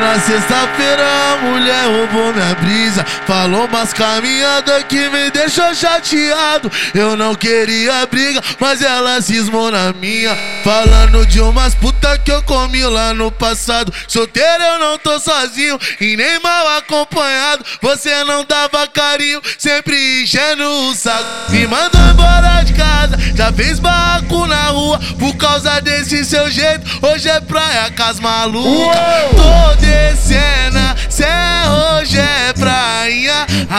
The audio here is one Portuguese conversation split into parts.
Na sexta-feira a mulher roubou minha brisa. Falou umas caminhadas que me deixou chateado. Eu não queria briga, mas ela cismou na minha. Falando de umas puta que eu comi lá no passado. Solteiro eu não tô sozinho e nem mal acompanhado. Você não dava carinho, sempre enchendo o saco. Me mandou embora de casa, já fez barraco na rua. Por causa desse seu jeito, hoje é praia com as malucas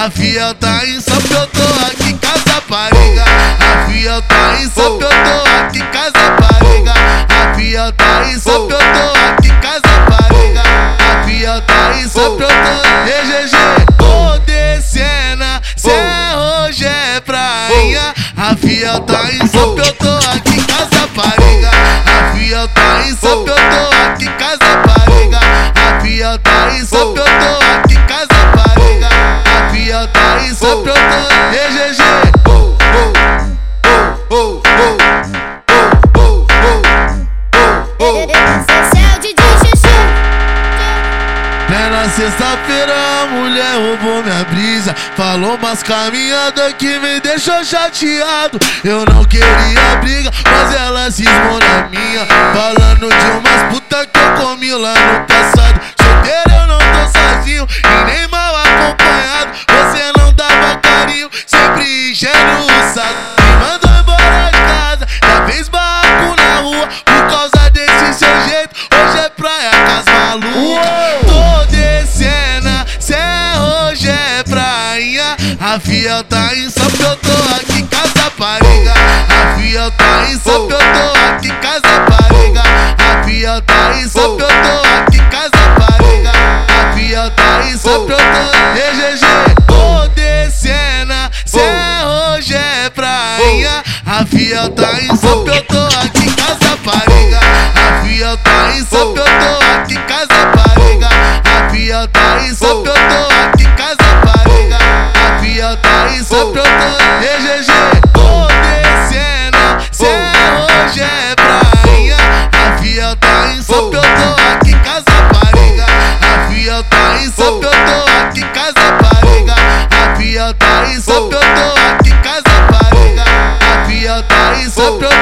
A fiel tá em São eu tô aqui casa pariga. A fiel tá em São eu tô aqui casa pariga. A fiel tá em São eu tô aqui casa pariga. A fiel tá em São eu tô Tô descendo, cê hoje é A fiel tá em São eu tô aqui casa pariga. A fiel tá em São eu tô aqui casa pariga. A fiel tá em São tô aqui Esse é Na sexta-feira a mulher roubou minha brisa. Falou umas caminhadas que me deixou chateado. Eu não queria briga, mas ela cismou na minha. Falando de umas puta que eu comi lá no passado Solteiro eu não tô sozinho A fiel tá em São eu tô aqui casa pariga. A fiel tá em São eu tô aqui casa pariga. A fiel tá em São eu tô aqui casa pariga. A fiel tá em São eu tô EGG Tô descendo, cê hoje é prainha A fiel tá em São eu tô aqui casa pariga. A fiel tá em São eu tô aqui casa pariga. A fiel tá em São eu tô aqui casa só pronto, pronta é GG, vou descendo. Cê hoje é prainha, a fiel tá em São oh. Aqui em casa pariga. A fiel tá em São aqui casa pariga. A fiel tá em São aqui casa pariga. A fiel tá em São Pedro,